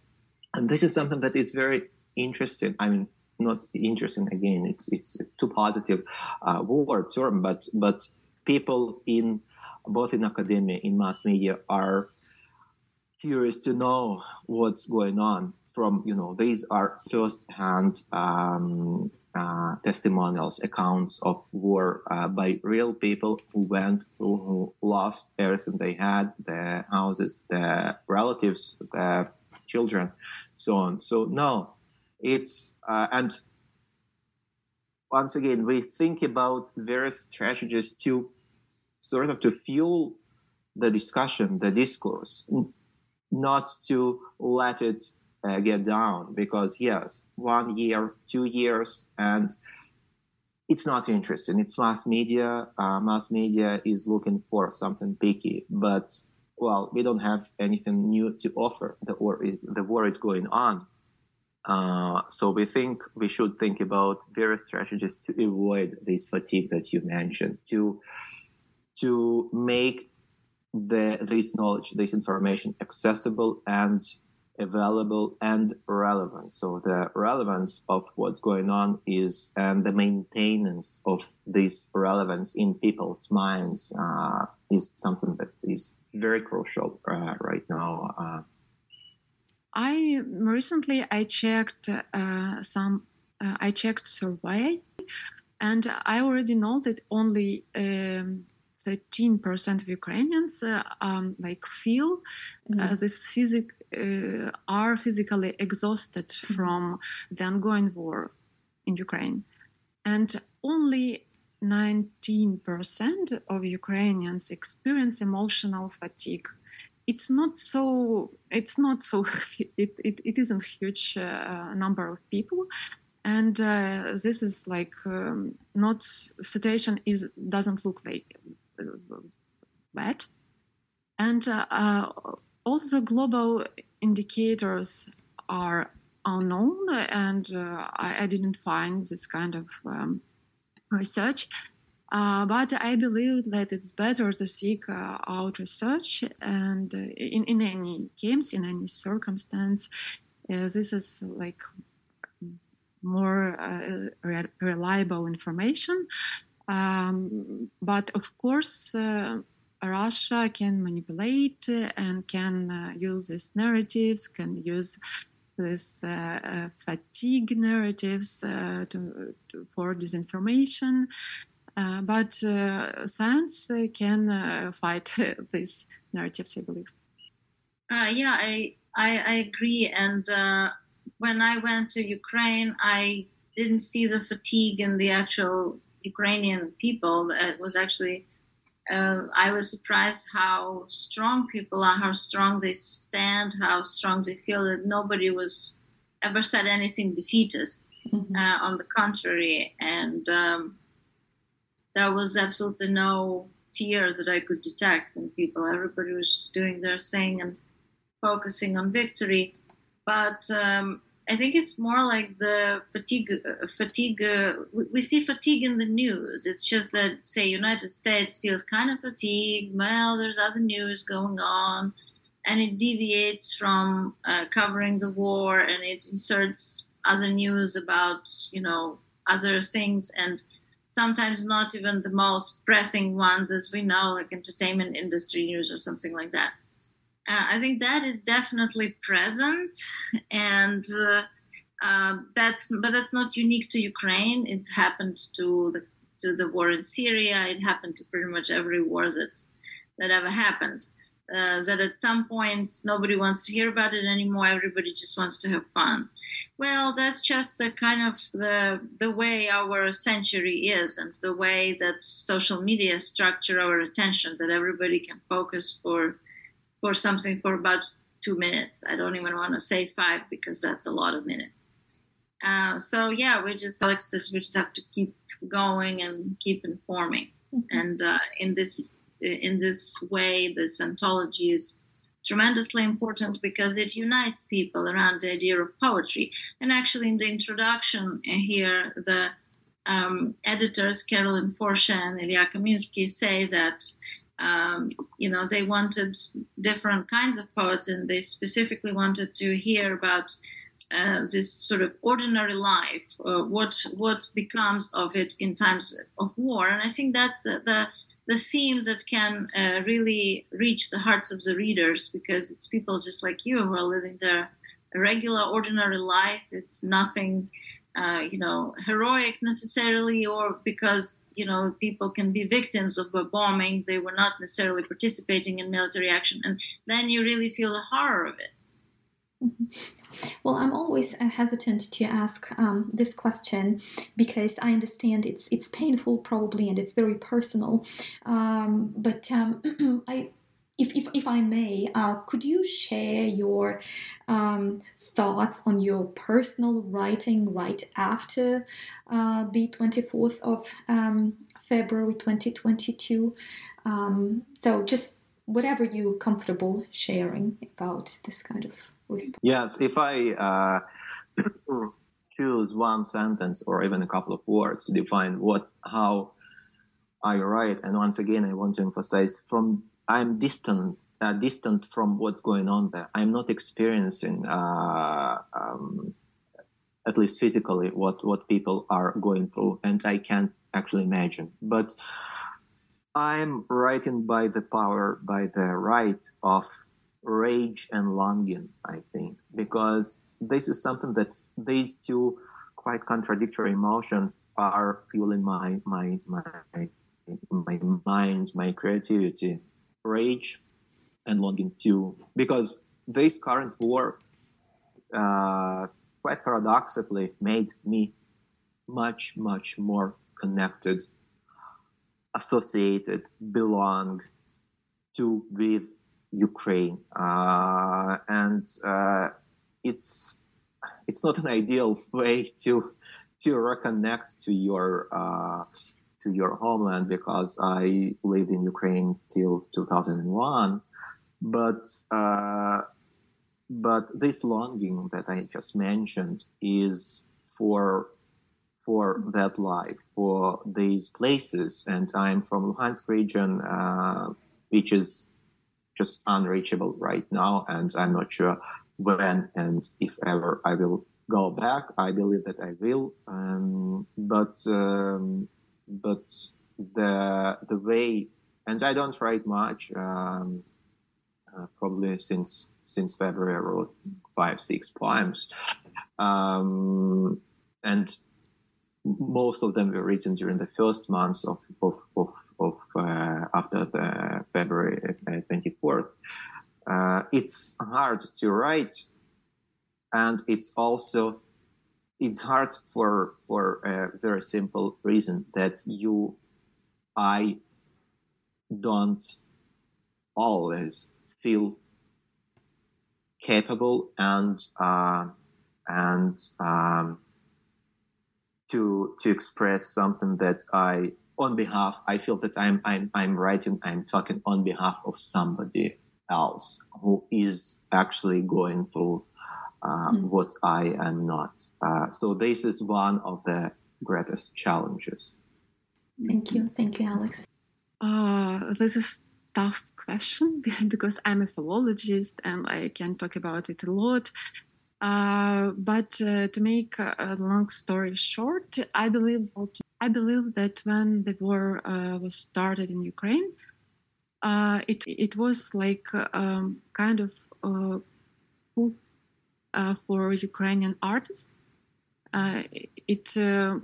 And this is something that is very interesting. I mean, not interesting again. It's it's too positive uh, word term, but but people in both in academia, in mass media, are curious to know what's going on. From you know, these are first-hand um, uh, testimonials, accounts of war uh, by real people who went who lost everything they had, their houses, their relatives, their children, so on. So no, it's uh, and once again we think about various strategies to sort of to fuel the discussion, the discourse, not to let it uh, get down because yes, one year, two years, and it's not interesting. It's mass media. Uh, mass media is looking for something picky, but well, we don't have anything new to offer. The war is, the war is going on. Uh, so we think we should think about various strategies to avoid this fatigue that you mentioned, to to make the this knowledge, this information accessible and available and relevant. So the relevance of what's going on is, and the maintenance of this relevance in people's minds uh, is something that is very crucial uh, right now. Uh, I recently I checked uh, some. Uh, I checked survey, and I already know that only. Um, 13% of Ukrainians uh, um, like feel mm-hmm. this physic uh, are physically exhausted mm-hmm. from the ongoing war in Ukraine. And only 19% of Ukrainians experience emotional fatigue. It's not so. It's not so. It, it, it isn't huge uh, number of people, and uh, this is like um, not situation is doesn't look like bad, and uh, uh, also global indicators are unknown and uh, I, I, didn't find this kind of um, research uh, but I believe that it's better to seek uh, out research and uh, in, in any case, in any circumstance, this is like more re- reliable information. Um, but of course, Russia can manipulate and can uh, use these narratives, can use these uh, uh, fatigue narratives to, to, for disinformation. but science can fight these narratives, I believe. yeah, I, I, I agree. And when I went to Ukraine, I didn't see the fatigue in the actual Ukrainian people. It was actually uh, I was surprised how strong people are, how strong they stand, how strong they feel that nobody was ever said anything defeatist. Mm-hmm. Uh, on the contrary, and um, there was absolutely no fear that I could detect in people. Everybody was just doing their thing and focusing on victory. But um, I think it's more like the fatigue. Fatigue. We see fatigue in the news. It's just that, say, United States feels kind of fatigued. Well, there's other news going on, and it deviates from uh, covering the war, and it inserts other news about, you know, other things, and sometimes not even the most pressing ones, as we know, like entertainment industry news or something like that. Uh, I think that is definitely present, and uh, uh, that's but that's not unique to Ukraine. It's happened to the to the war in Syria. It happened to pretty much every war that that ever happened. Uh, that at some point nobody wants to hear about it anymore. Everybody just wants to have fun. Well, that's just the kind of the the way our century is, and the way that social media structure our attention. That everybody can focus for for something for about two minutes. I don't even want to say five because that's a lot of minutes. Uh, so yeah, we just Alex, we just have to keep going and keep informing. Mm-hmm. And uh, in this in this way, this anthology is tremendously important because it unites people around the idea of poetry. And actually, in the introduction here, the um, editors Carolyn Forché and Ilya Kaminsky say that um, you know, they wanted different kinds of poets, and they specifically wanted to hear about uh, this sort of ordinary life, uh, what what becomes of it in times of war. And I think that's the the theme that can uh, really reach the hearts of the readers because it's people just like you who are living their regular, ordinary life. It's nothing uh, you know, heroic necessarily, or because you know people can be victims of a bombing, they were not necessarily participating in military action, and then you really feel the horror of it. Mm-hmm. Well, I'm always uh, hesitant to ask um, this question because I understand it's it's painful, probably, and it's very personal. Um, but um, I if, if, if I may, uh, could you share your um, thoughts on your personal writing right after uh, the 24th of um, February 2022? Um, so just whatever you're comfortable sharing about this kind of response. Yes, if I uh, choose one sentence or even a couple of words to define what how I write, and once again, I want to emphasize from I'm distant, uh, distant from what's going on there. I'm not experiencing, uh, um, at least physically, what what people are going through, and I can't actually imagine. But I'm writing by the power, by the right of rage and longing, I think, because this is something that these two quite contradictory emotions are fueling my my my my mind, my creativity, rage and longing too, because this current war, uh, quite paradoxically, made me much much more connected associated, belong to with Ukraine, uh, and uh, it's it's not an ideal way to to reconnect to your uh, to your homeland because I lived in Ukraine till 2001, but uh, but this longing that I just mentioned is for for that life, for these places. And I'm from Luhansk region, uh, which is just unreachable right now. And I'm not sure when and if ever I will go back. I believe that I will. Um, but, um, but the, the way, and I don't write much, um, uh, probably since, since February, I wrote five, six poems. Um, and most of them were written during the first months of of, of, of uh, after the February 24th. Uh, uh, it's hard to write, and it's also it's hard for for a very simple reason that you I don't always feel capable and uh, and um, to to express something that I on behalf I feel that I'm I'm I'm writing I'm talking on behalf of somebody else who is actually going through uh, mm. what I am not. Uh, so this is one of the greatest challenges. Thank you, thank you, Alex. Uh, this is tough question because I'm a philologist and I can talk about it a lot. Uh, but uh, to make a long story short, I believe that, I believe that when the war uh, was started in Ukraine, uh, it it was like um, kind of uh, for Ukrainian artists. it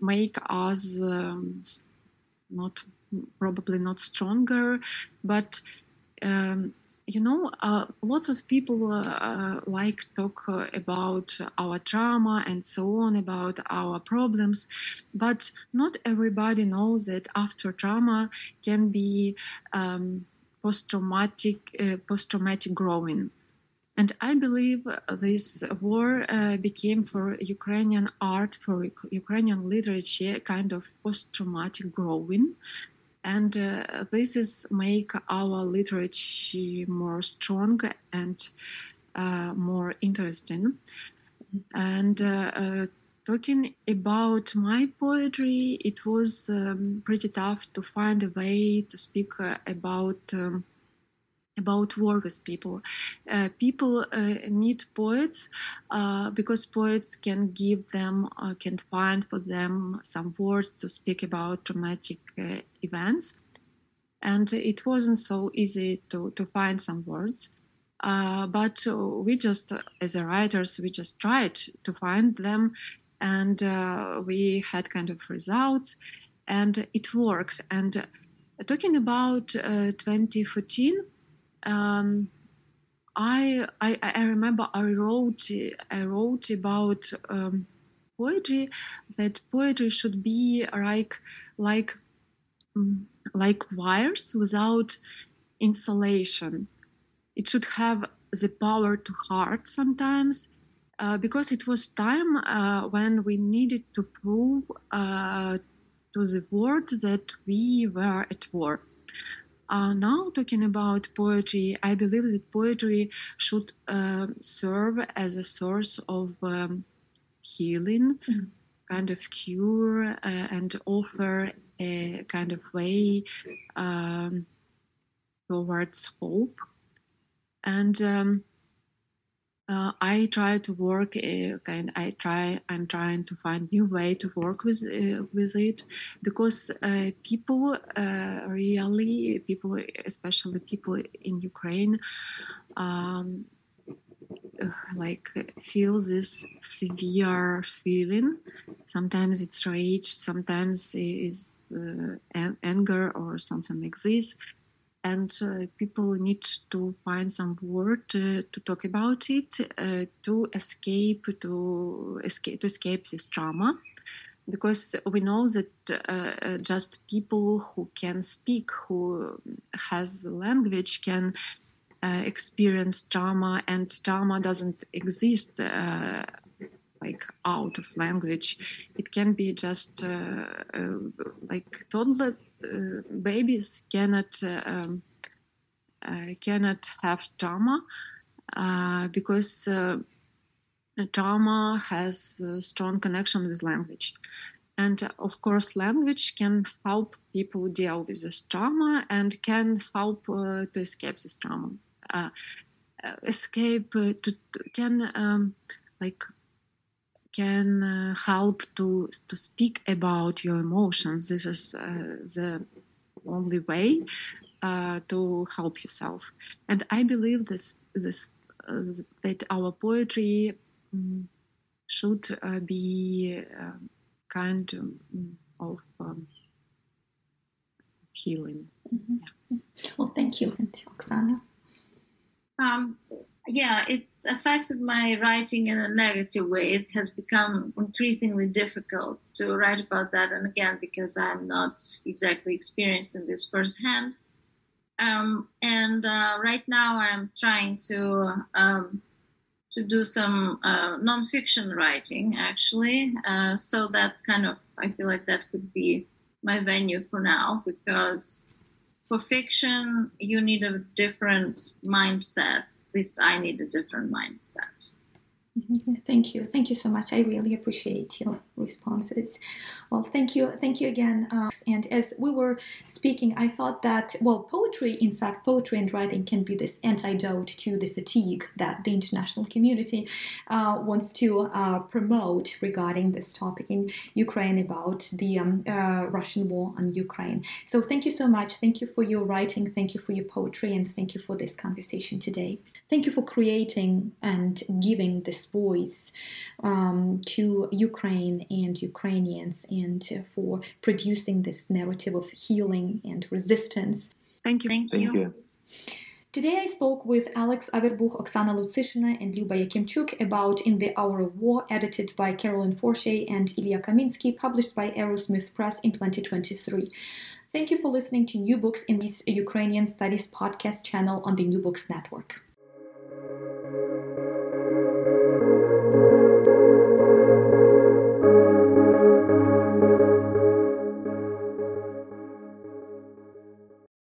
make us um, not probably not stronger, but um, you know, uh, lots of people uh, uh like talk uh, about our trauma and so on, about our problems, but not everybody knows that after trauma can be um, post-traumatic, uh, post-traumatic growing. And I believe this war uh, became for Ukrainian art, for Ukrainian literature, kind of post-traumatic growing. And uh, this is make our literature more strong and uh, more interesting. And uh, uh, talking about my poetry it was um, pretty tough to find a way to speak uh, about um, about war with people. Uh, people uh, need poets uh, because poets can give them, uh, can find for them some words to speak about traumatic uh, events. And it wasn't so easy to, to find some words. Uh, but we just, as writers, we just tried to find them and we had kind of results and it works. And talking about 2014, um, I, I, I remember I wrote I wrote about um, poetry that poetry should be like like mm, like wires without insulation it should have the power to hurt sometimes uh, because it was time uh, when we needed to prove uh, to the world that we were at war. Uh, now, talking about poetry, I believe that poetry should uh, serve as a source of um, healing, mm-hmm. kind of cure, uh, and offer a kind of way um, towards hope. And um, uh, I try to work uh. I try. I'm trying to find new way to work with uh, with it because uh, people uh, really people, especially people in Ukraine, um, uh, like feel this severe feeling. Sometimes it's rage. Sometimes it's anger or something like this and uh, people need to find some word uh, to talk about it uh, to escape to escape to escape this trauma. Because we know that uh, just people who can speak who has language can uh, experience trauma and trauma doesn't exist uh, like out of language it can be just like toddler uh, babies cannot uh, um, uh, cannot have trauma because trauma has a strong connection with language. And of course, language can help people deal with this trauma and can help uh, to escape this trauma. Uh, escape uh, to can um, like can uh, help to to speak about your emotions. This is uh, the only way uh, to help yourself. And I believe this this uh, that our poetry um, should uh, be um, kind of um, healing. Mm-hmm. Yeah. Well, thank you, Oksana. Um, yeah, it's affected my writing in a negative way. It has become increasingly difficult to write about that, and again, because I'm not exactly experiencing this firsthand. Um, and uh, right now, I'm trying to um, to do some uh, nonfiction writing, actually. Uh, so that's kind of I feel like that could be my venue for now because for fiction, you need a different mindset. Least I need a different mindset. Thank you. Thank you so much. I really appreciate your responses. Well, thank you. Thank you again. Uh, and as we were speaking, I thought that, well, poetry, in fact, poetry and writing can be this antidote to the fatigue that the international community uh, wants to uh, promote regarding this topic in Ukraine about the um, uh, Russian war on Ukraine. So thank you so much. Thank you for your writing. Thank you for your poetry. And thank you for this conversation today. Thank you for creating and giving this voice um, to Ukraine and Ukrainians and for producing this narrative of healing and resistance. Thank you. Thank you. Thank you. Today I spoke with Alex Averbuch, Oksana Lutsyshyna, and Lyuba Yakimchuk about In the Hour of War, edited by Carolyn Forché and Ilya Kaminsky, published by Arrowsmith Press in 2023. Thank you for listening to New Books in this Ukrainian Studies podcast channel on the New Books Network thank you